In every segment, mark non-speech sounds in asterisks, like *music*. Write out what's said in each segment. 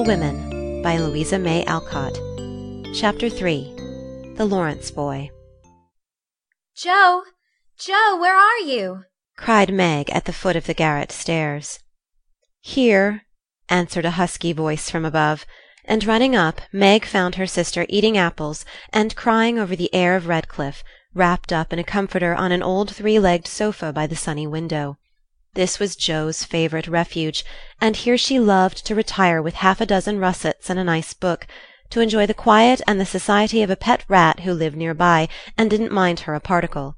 Little Women by Louisa May Alcott. Chapter 3 The Lawrence Boy. Jo! Jo, where are you? cried Meg at the foot of the garret stairs. Here, answered a husky voice from above, and running up, Meg found her sister eating apples and crying over the heir of Redclyffe, wrapped up in a comforter on an old three legged sofa by the sunny window. This was Jo's favourite refuge, and here she loved to retire with half a dozen russets and a nice book, to enjoy the quiet and the society of a pet rat who lived near by and didn't mind her a particle.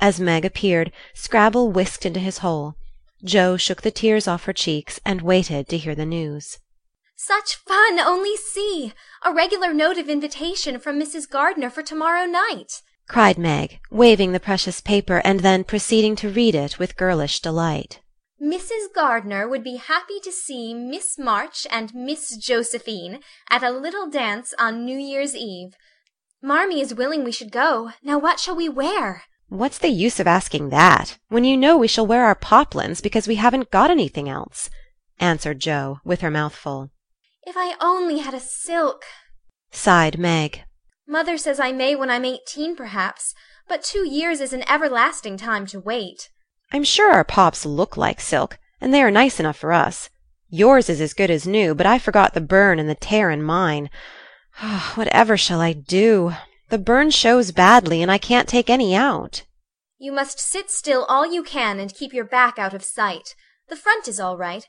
As Meg appeared, Scrabble whisked into his hole. Jo shook the tears off her cheeks and waited to hear the news. Such fun! Only see! A regular note of invitation from Mrs. Gardiner for tomorrow night cried Meg, waving the precious paper and then proceeding to read it with girlish delight. Mrs. Gardiner would be happy to see Miss March and Miss Josephine at a little dance on New Year's Eve. Marmee is willing we should go. Now what shall we wear? What's the use of asking that, when you know we shall wear our poplins because we haven't got anything else? answered Jo, with her mouth full. If I only had a silk, sighed Meg. Mother says I may when I'm eighteen, perhaps, but two years is an everlasting time to wait. I'm sure our pops look like silk, and they are nice enough for us. Yours is as good as new, but I forgot the burn and the tear in mine. Oh, *sighs* Whatever shall I do? The burn shows badly, and I can't take any out. You must sit still all you can and keep your back out of sight. The front is all right.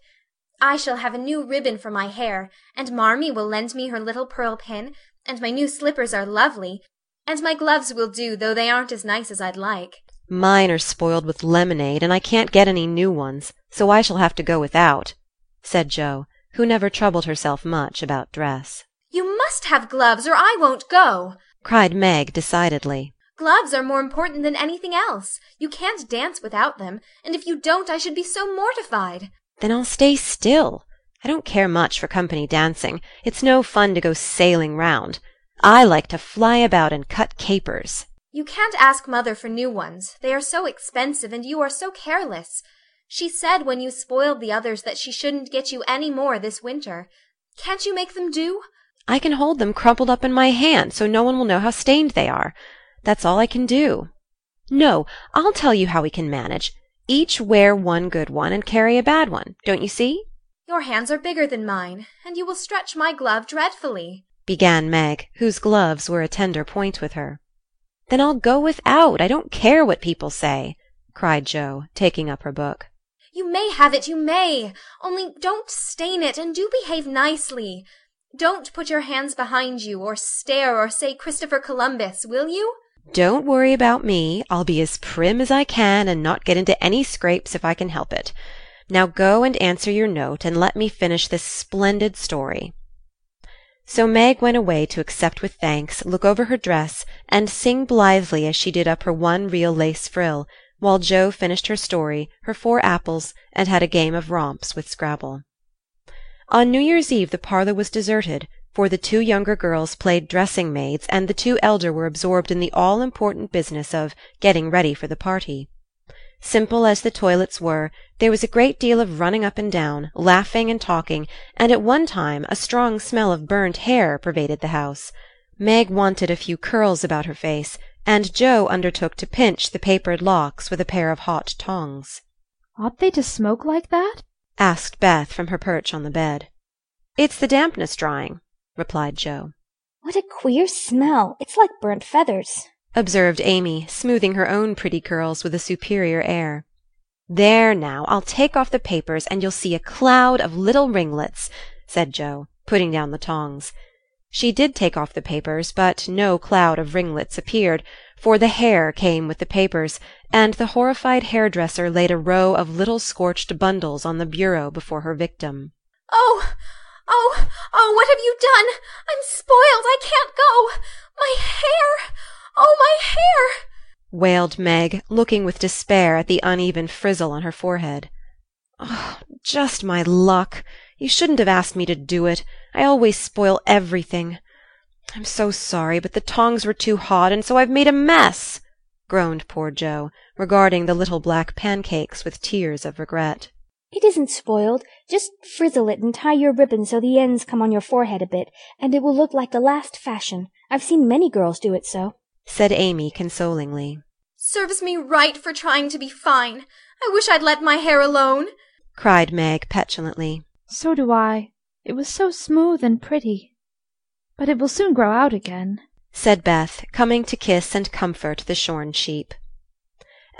I shall have a new ribbon for my hair, and Marmee will lend me her little pearl pin, and my new slippers are lovely, and my gloves will do, though they aren't as nice as I'd like. Mine are spoiled with lemonade, and I can't get any new ones, so I shall have to go without, said Jo, who never troubled herself much about dress. You must have gloves, or I won't go, cried Meg decidedly. Gloves are more important than anything else. You can't dance without them, and if you don't I should be so mortified. Then I'll stay still. I don't care much for company dancing. It's no fun to go sailing round. I like to fly about and cut capers. You can't ask mother for new ones. They are so expensive, and you are so careless. She said when you spoiled the others that she shouldn't get you any more this winter. Can't you make them do? I can hold them crumpled up in my hand so no one will know how stained they are. That's all I can do. No, I'll tell you how we can manage. Each wear one good one and carry a bad one, don't you see? Your hands are bigger than mine, and you will stretch my glove dreadfully, began Meg, whose gloves were a tender point with her. Then I'll go without. I don't care what people say, cried Jo, taking up her book. You may have it, you may. Only don't stain it, and do behave nicely. Don't put your hands behind you, or stare, or say Christopher Columbus, will you? Don't worry about me. I'll be as prim as I can and not get into any scrapes if I can help it. Now go and answer your note, and let me finish this splendid story." So Meg went away to accept with thanks, look over her dress, and sing blithely as she did up her one real lace frill, while Jo finished her story, her four apples, and had a game of romps with Scrabble. On New Year's Eve the parlour was deserted, for the two younger girls played dressing maids, and the two elder were absorbed in the all important business of getting ready for the party. Simple as the toilets were, there was a great deal of running up and down, laughing and talking, and at one time a strong smell of burnt hair pervaded the house. Meg wanted a few curls about her face, and Jo undertook to pinch the papered locks with a pair of hot tongs. "Ought they to smoke like that?" asked Beth from her perch on the bed. "It's the dampness drying," replied Jo. "What a queer smell! It's like burnt feathers." Observed Amy, smoothing her own pretty curls with a superior air. There now, I'll take off the papers, and you'll see a cloud of little ringlets, said Jo, putting down the tongs. She did take off the papers, but no cloud of ringlets appeared, for the hair came with the papers, and the horrified hairdresser laid a row of little scorched bundles on the bureau before her victim. Oh! Oh! Oh! What have you done? I'm spoiled! I can't go! My hair! Oh, my hair! wailed Meg, looking with despair at the uneven frizzle on her forehead. Oh, just my luck! You shouldn't have asked me to do it. I always spoil everything. I'm so sorry, but the tongs were too hot, and so I've made a mess, groaned poor Jo, regarding the little black pancakes with tears of regret. It isn't spoiled. Just frizzle it and tie your ribbon so the ends come on your forehead a bit, and it will look like the last fashion. I've seen many girls do it so, said Amy consolingly. Serves me right for trying to be fine. I wish I'd let my hair alone, cried Meg petulantly. So do I. It was so smooth and pretty. But it will soon grow out again, said Beth, coming to kiss and comfort the shorn sheep.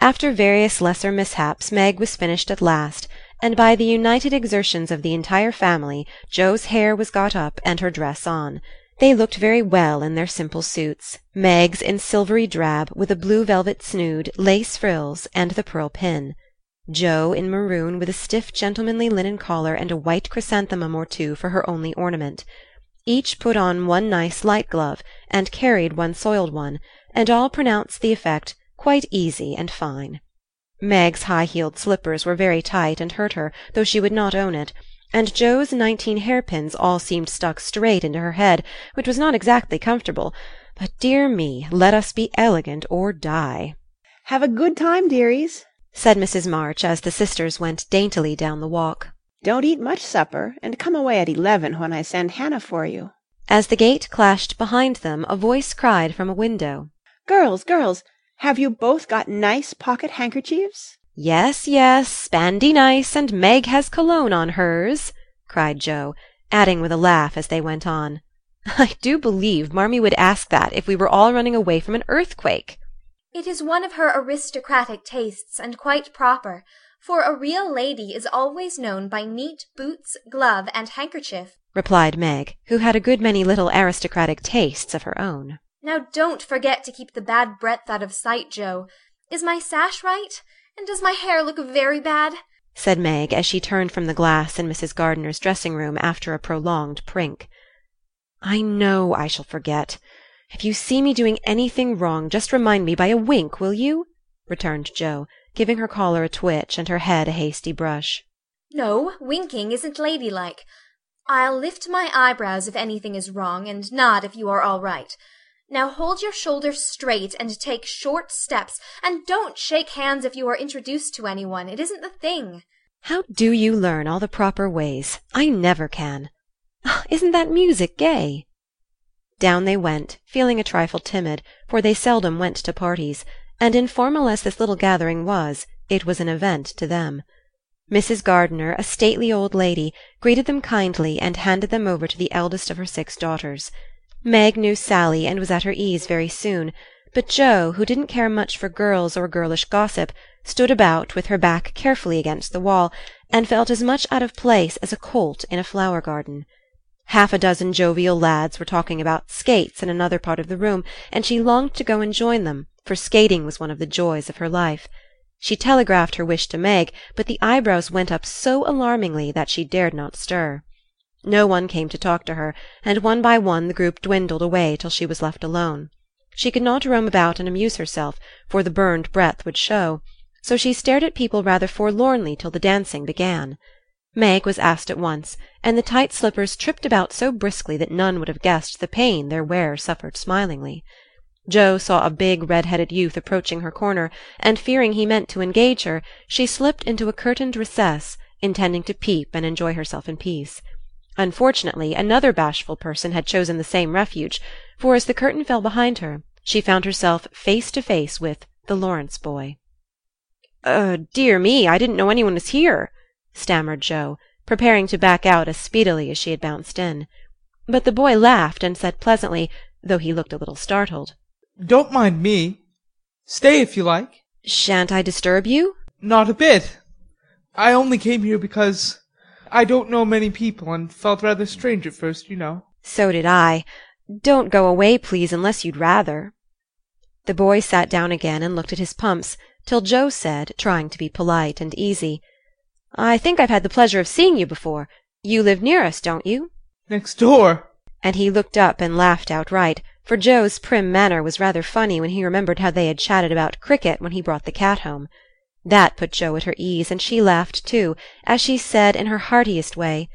After various lesser mishaps Meg was finished at last, and by the united exertions of the entire family Jo's hair was got up and her dress on. They looked very well in their simple suits, Meg's in silvery drab, with a blue velvet snood, lace frills, and the pearl pin. Jo in maroon, with a stiff gentlemanly linen collar and a white chrysanthemum or two for her only ornament. Each put on one nice light glove, and carried one soiled one, and all pronounced the effect quite easy and fine. Meg's high-heeled slippers were very tight and hurt her, though she would not own it, and Jo's nineteen hairpins all seemed stuck straight into her head, which was not exactly comfortable, but dear me, let us be elegant or die. Have a good time, dearies, said Mrs. March as the sisters went daintily down the walk. Don't eat much supper, and come away at eleven when I send Hannah for you. As the gate clashed behind them, a voice cried from a window. Girls, girls, have you both got nice pocket handkerchiefs? Yes, yes, Spandy nice, and Meg has cologne on hers, cried Jo, adding with a laugh as they went on. *laughs* I do believe Marmee would ask that if we were all running away from an earthquake. It is one of her aristocratic tastes, and quite proper, for a real lady is always known by neat boots, glove, and handkerchief, replied Meg, who had a good many little aristocratic tastes of her own. Now don't forget to keep the bad breadth out of sight, Jo. Is my sash right? And does my hair look very bad? said Meg as she turned from the glass in Mrs. Gardiner's dressing room after a prolonged prink. I know I shall forget. If you see me doing anything wrong, just remind me by a wink, will you? returned Jo, giving her collar a twitch and her head a hasty brush. No, winking isn't ladylike. I'll lift my eyebrows if anything is wrong, and nod if you are all right. Now hold your shoulders straight and take short steps, and don't shake hands if you are introduced to anyone. It isn't the thing. How do you learn all the proper ways? I never can. Ah, isn't that music gay? Down they went, feeling a trifle timid, for they seldom went to parties, and informal as this little gathering was, it was an event to them. Mrs. Gardiner, a stately old lady, greeted them kindly and handed them over to the eldest of her six daughters. Meg knew Sally and was at her ease very soon, but Jo, who didn't care much for girls or girlish gossip, stood about with her back carefully against the wall, and felt as much out of place as a colt in a flower garden. Half a dozen jovial lads were talking about skates in another part of the room, and she longed to go and join them, for skating was one of the joys of her life. She telegraphed her wish to Meg, but the eyebrows went up so alarmingly that she dared not stir. No one came to talk to her, and one by one the group dwindled away till she was left alone. She could not roam about and amuse herself, for the burned breath would show, so she stared at people rather forlornly till the dancing began. Meg was asked at once, and the tight slippers tripped about so briskly that none would have guessed the pain their wearer suffered smilingly. Jo saw a big red-headed youth approaching her corner, and fearing he meant to engage her, she slipped into a curtained recess, intending to peep and enjoy herself in peace. Unfortunately, another bashful person had chosen the same refuge, for as the curtain fell behind her, she found herself face to face with the Lawrence boy. "Uh, dear me, I didn't know anyone was here," stammered Jo, preparing to back out as speedily as she had bounced in. But the boy laughed and said pleasantly, though he looked a little startled, "Don't mind me. Stay if you like." "Shan't I disturb you?" "Not a bit. I only came here because I don't know many people, and felt rather strange at first, you know." "So did I. Don't go away, please, unless you'd rather." The boy sat down again and looked at his pumps, till Jo said, trying to be polite and easy, "I think I've had the pleasure of seeing you before. You live near us, don't you?" "Next door." And he looked up and laughed outright, for Jo's prim manner was rather funny when he remembered how they had chatted about cricket when he brought the cat home. That put Jo at her ease, and she laughed too, as she said in her heartiest way,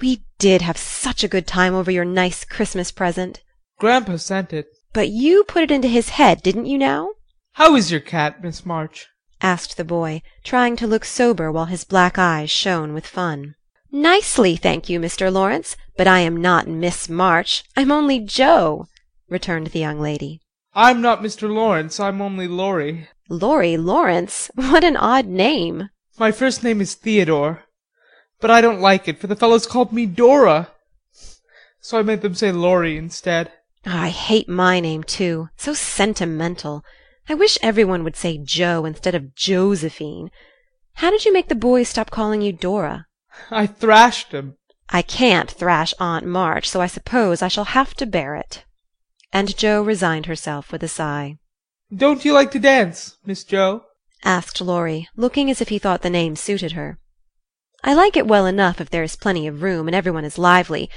"We did have such a good time over your nice Christmas present." "Grandpa sent it." "But you put it into his head, didn't you now?" "How is your cat, Miss March?" asked the boy, trying to look sober while his black eyes shone with fun. Nicely, thank you, Mr. Lawrence, but I am not Miss March. I'm only Jo, returned the young lady. I'm not Mr. Lawrence, I'm only Laurie. Laurie Lawrence? *laughs* What an odd name. My first name is Theodore. But I don't like it, for the fellows called me Dora. So I made them say Laurie instead. Ah, I hate my name too. So sentimental. I wish everyone would say Jo instead of Josephine. How did you make the boys stop calling you Dora? I thrashed 'em. I can't thrash Aunt March, so I suppose I shall have to bear it. And Jo resigned herself with a sigh. Don't you like to dance, Miss Jo? asked Laurie, looking as if he thought the name suited her. I like it well enough if there is plenty of room and everyone is lively.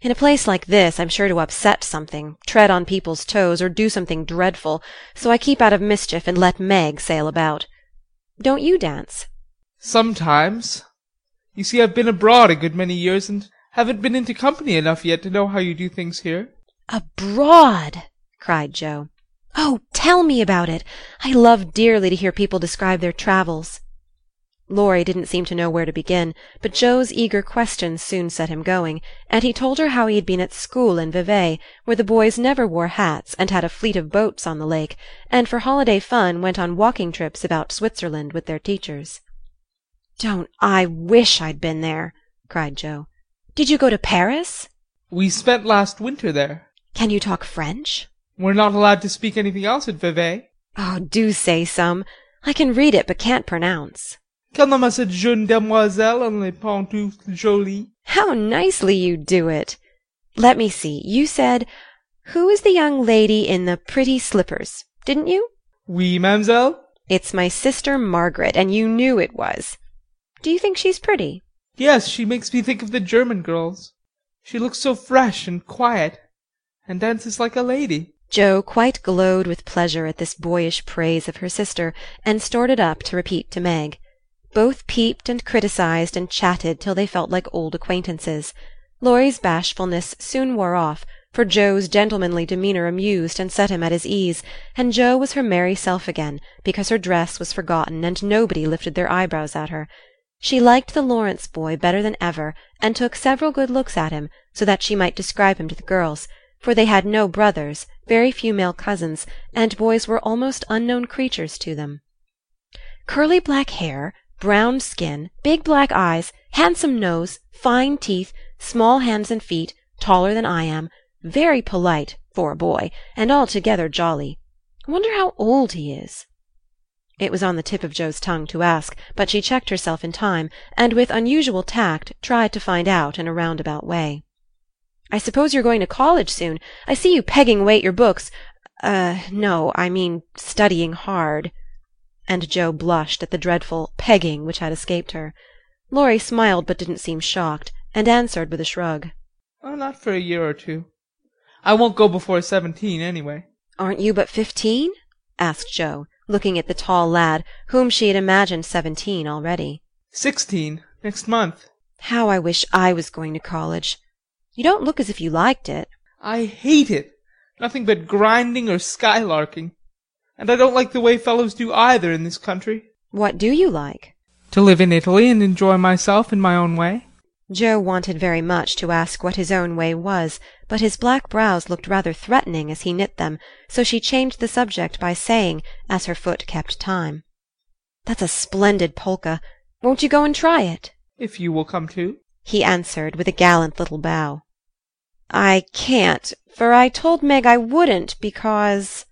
In a place like this I'm sure to upset something, tread on people's toes, or do something dreadful, so I keep out of mischief and let Meg sail about. Don't you dance? Sometimes. You see, I've been abroad a good many years and haven't been into company enough yet to know how you do things here. Abroad! cried Jo. Oh, tell me about it. I love dearly to hear people describe their travels. Laurie didn't seem to know where to begin, but Jo's eager questions soon set him going, and he told her how he had been at school in Vevey, where the boys never wore hats and had a fleet of boats on the lake, and for holiday fun went on walking trips about Switzerland with their teachers. Don't I wish I'd been there, cried Jo. Did you go to Paris? We spent last winter there. Can you talk French? We're not allowed to speak anything else at Vevey. Oh, do say some. I can read it but can't pronounce. A cette jeune demoiselle en les pantoufles jolies? How nicely you do it. Let me see. You said, Who is the young lady in the pretty slippers? Didn't you? Oui, mademoiselle. It's my sister Margaret, and you knew it was. Do you think she's pretty? Yes, she makes me think of the German girls. She looks so fresh and quiet, and dances like a lady. Jo quite glowed with pleasure at this boyish praise of her sister, and started up to repeat to Meg. Both peeped and criticized and chatted till they felt like old acquaintances. Laurie's bashfulness soon wore off, for Jo's gentlemanly demeanour amused and set him at his ease, and Jo was her merry self again, because her dress was forgotten and nobody lifted their eyebrows at her. She liked the Lawrence boy better than ever, and took several good looks at him, so that she might describe him to the girls, for they had no brothers, very few male cousins, and boys were almost unknown creatures to them. Curly black hair, brown skin, big black eyes, handsome nose, fine teeth, small hands and feet, taller than I am, very polite for a boy, and altogether jolly. Wonder how old he is. It was on the tip of Jo's tongue to ask, but she checked herself in time, and with unusual tact tried to find out in a roundabout way. I suppose you're going to college soon. I see you pegging away at your books. Uh, no, I mean studying hard and Jo blushed at the dreadful pegging which had escaped her. Laurie smiled but didn't seem shocked, and answered with a shrug. Oh, not for a year or two. I won't go before seventeen, anyway. Aren't you but fifteen? asked Jo, looking at the tall lad, whom she had imagined seventeen already. Sixteen, next month. How I wish I was going to college. You don't look as if you liked it. I hate it. Nothing but grinding or skylarking. And I don't like the way fellows do either in this country. What do you like? To live in Italy and enjoy myself in my own way. Jo wanted very much to ask what his own way was, but his black brows looked rather threatening as he knit them, so she changed the subject by saying, as her foot kept time, That's a splendid polka. Won't you go and try it? If you will come too. He answered with a gallant little bow. I can't, for I told Meg I wouldn't because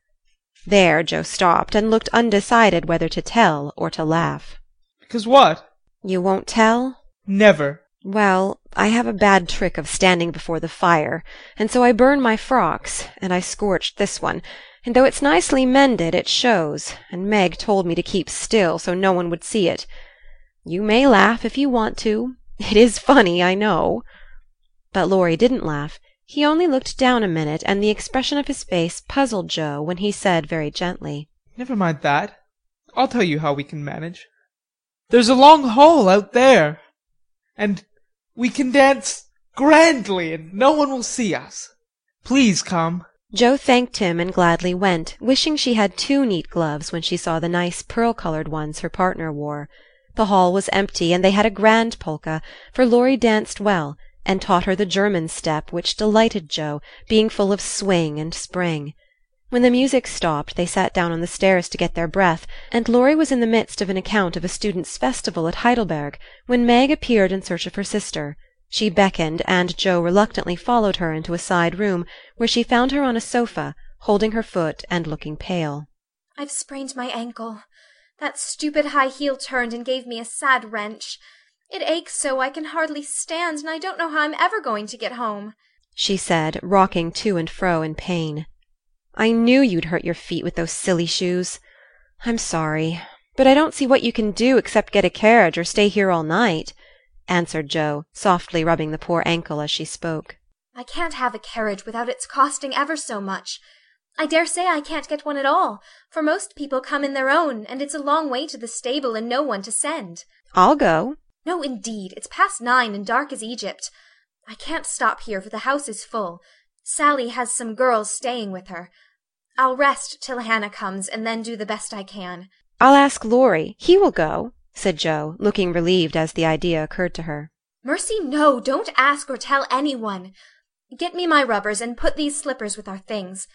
there Jo stopped, and looked undecided whether to tell or to laugh. Because what? You won't tell? Never. Well, I have a bad trick of standing before the fire, and so I burn my frocks, and I scorched this one, and though it's nicely mended, it shows, and Meg told me to keep still so no one would see it. You may laugh if you want to. It is funny, I know. But Laurie didn't laugh. He only looked down a minute, and the expression of his face puzzled Jo when he said very gently, Never mind that. I'll tell you how we can manage. There's a long hall out there, and we can dance grandly, and no one will see us. Please come. Jo thanked him and gladly went, wishing she had two neat gloves when she saw the nice pearl-colored ones her partner wore. The hall was empty, and they had a grand polka, for Laurie danced well, and taught her the German step which delighted Jo, being full of swing and spring. When the music stopped they sat down on the stairs to get their breath, and Laurie was in the midst of an account of a students' festival at Heidelberg, when Meg appeared in search of her sister. She beckoned, and Jo reluctantly followed her into a side room, where she found her on a sofa, holding her foot and looking pale. I've sprained my ankle. That stupid high heel turned and gave me a sad wrench. It aches so I can hardly stand, and I don't know how I'm ever going to get home, she said, rocking to and fro in pain. I knew you'd hurt your feet with those silly shoes. I'm sorry, but I don't see what you can do except get a carriage or stay here all night answered Jo, softly rubbing the poor ankle as she spoke. I can't have a carriage without its costing ever so much. I dare say I can't get one at all, for most people come in their own, and it's a long way to the stable and no one to send. I'll go. No, indeed. It's past nine and dark as Egypt. I can't stop here, for the house is full. Sally has some girls staying with her. I'll rest till Hannah comes, and then do the best I can. I'll ask Laurie. He will go said Jo, looking relieved as the idea occurred to her. Mercy, no, don't ask or tell any one. Get me my rubbers and put these slippers with our things.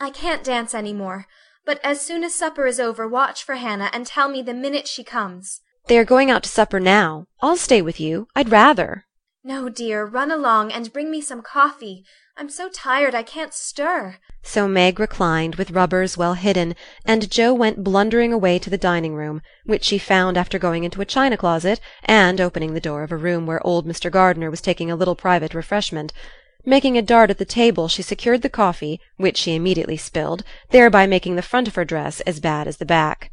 I can't dance any more, but as soon as supper is over watch for Hannah and tell me the minute she comes. They are going out to supper now. I'll stay with you. I'd rather. No, dear, run along and bring me some coffee. I'm so tired I can't stir." So Meg reclined, with rubbers well hidden, and Jo went blundering away to the dining room, which she found after going into a china closet, and opening the door of a room where old Mr. Gardiner was taking a little private refreshment. Making a dart at the table, she secured the coffee, which she immediately spilled, thereby making the front of her dress as bad as the back.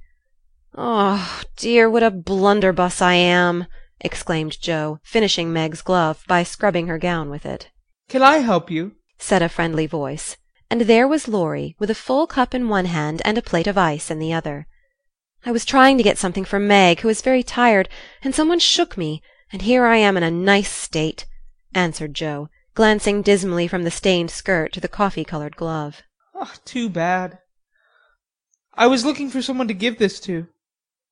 "Oh, dear, what a blunderbuss I am!" exclaimed Jo, finishing Meg's glove by scrubbing her gown with it. "Can I help you?" said a friendly voice, and there was Laurie, with a full cup in one hand and a plate of ice in the other. "I was trying to get something for Meg, who is very tired, and someone shook me, and here I am in a nice state," answered Jo, glancing dismally from the stained skirt to the coffee colored glove. Ah, "Too bad. I was looking for someone to give this to.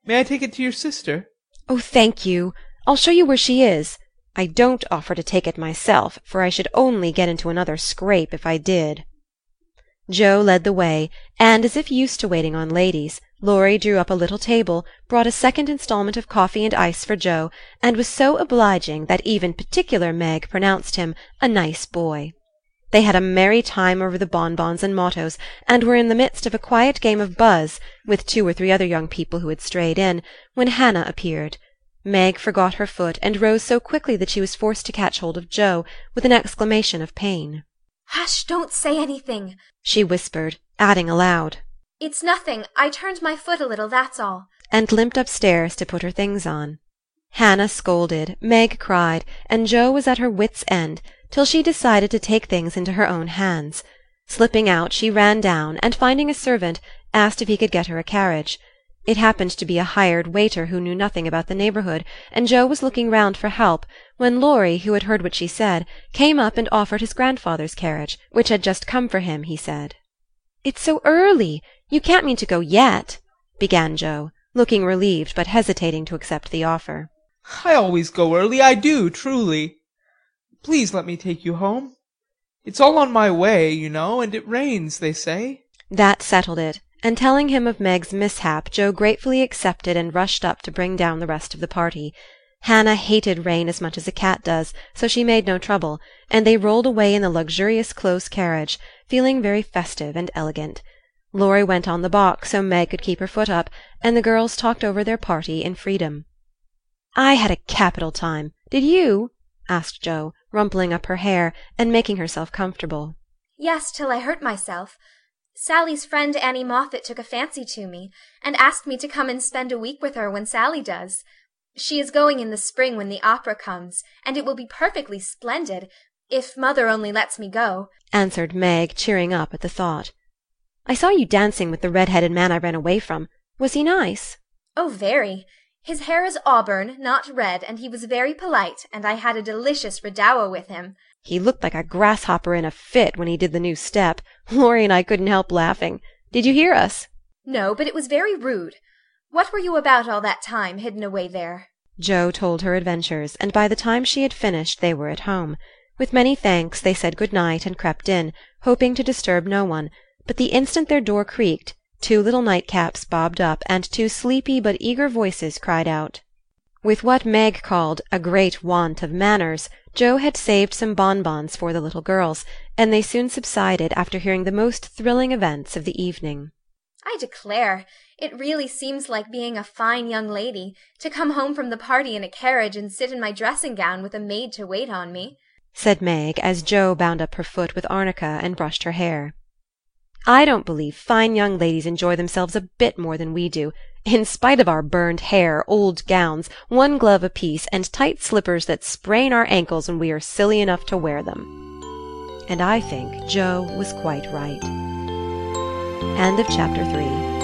May I take it to your sister?" "Oh, thank you. I'll show you where she is. I don't offer to take it myself, for I should only get into another scrape if I did." Jo led the way, and, as if used to waiting on ladies, Laurie drew up a little table, brought a second instalment of coffee and ice for Jo, and was so obliging that even particular Meg pronounced him a nice boy. They had a merry time over the bonbons and mottos, and were in the midst of a quiet game of buzz, with two or three other young people who had strayed in, when Hannah appeared. Meg forgot her foot, and rose so quickly that she was forced to catch hold of Jo, with an exclamation of pain. "Hush! Don't say anything," she whispered, adding aloud, "It's nothing. I turned my foot a little, that's all," and limped upstairs to put her things on. Hannah scolded, Meg cried, and Jo was at her wits' end, till she decided to take things into her own hands. Slipping out, she ran down, and finding a servant, asked if he could get her a carriage. It happened to be a hired waiter who knew nothing about the neighbourhood, and Jo was looking round for help, when Laurie, who had heard what she said, came up and offered his grandfather's carriage, which had just come for him, he said. "It's so early! You can't mean to go yet," began Jo, looking relieved, but hesitating to accept the offer. "I always go early, I do, truly. Please let me take you home. It's all on my way, you know, and it rains, they say." That settled it and telling him of Meg's mishap Jo gratefully accepted and rushed up to bring down the rest of the party. Hannah hated rain as much as a cat does, so she made no trouble, and they rolled away in the luxurious close carriage, feeling very festive and elegant. Laurie went on the box so Meg could keep her foot up, and the girls talked over their party in freedom. I had a capital time. Did you? asked Jo, rumpling up her hair and making herself comfortable. Yes, till I hurt myself. Sally's friend Annie Moffat took a fancy to me, and asked me to come and spend a week with her when Sally does. She is going in the spring when the opera comes, and it will be perfectly splendid, if mother only lets me go," answered Meg, cheering up at the thought. I saw you dancing with the red-headed man I ran away from. Was he nice? Oh, very. His hair is auburn, not red, and he was very polite, and I had a delicious redowa with him. He looked like a grasshopper in a fit when he did the new step. Laurie and I couldn't help laughing. Did you hear us?" No, but it was very rude. What were you about all that time, hidden away there? Jo told her adventures, and by the time she had finished they were at home. With many thanks they said good night and crept in, hoping to disturb no one, but the instant their door creaked, two little nightcaps bobbed up, and two sleepy but eager voices cried out. With what Meg called "a great want of manners," Jo had saved some bonbons for the little girls, and they soon subsided after hearing the most thrilling events of the evening. I declare, it really seems like being a fine young lady, to come home from the party in a carriage and sit in my dressing gown with a maid to wait on me, said Meg, as Jo bound up her foot with arnica and brushed her hair. I don't believe fine young ladies enjoy themselves a bit more than we do in spite of our burned hair, old gowns, one glove apiece, and tight slippers that sprain our ankles when we are silly enough to wear them. And I think Jo was quite right. End of chapter 3.